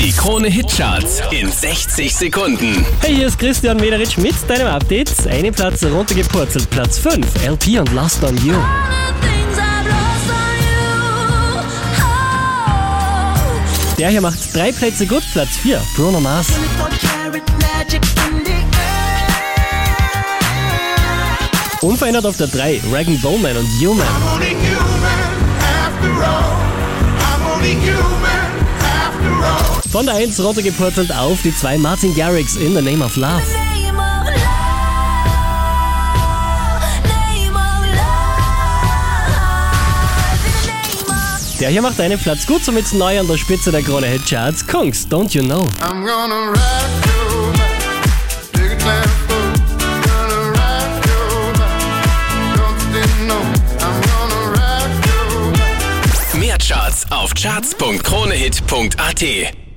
Die Krone Hitcharts in 60 Sekunden. Hey, hier ist Christian Mederitsch mit deinem Update. Einen Platz runtergepurzelt, Platz 5, LP und Lost on You. Der hier macht drei Plätze gut, Platz 4, Bruno Mars. Unverändert auf der 3, Regan Bowman und Human. Von der 1 runtergepurzelt auf die 2, Martin Garrix in the Name of Love. Der hier macht einen Platz gut, somit neu an der Spitze der Krone Hit Charts. Kungs, Don't You Know. Mehr Charts auf charts.kronehit.at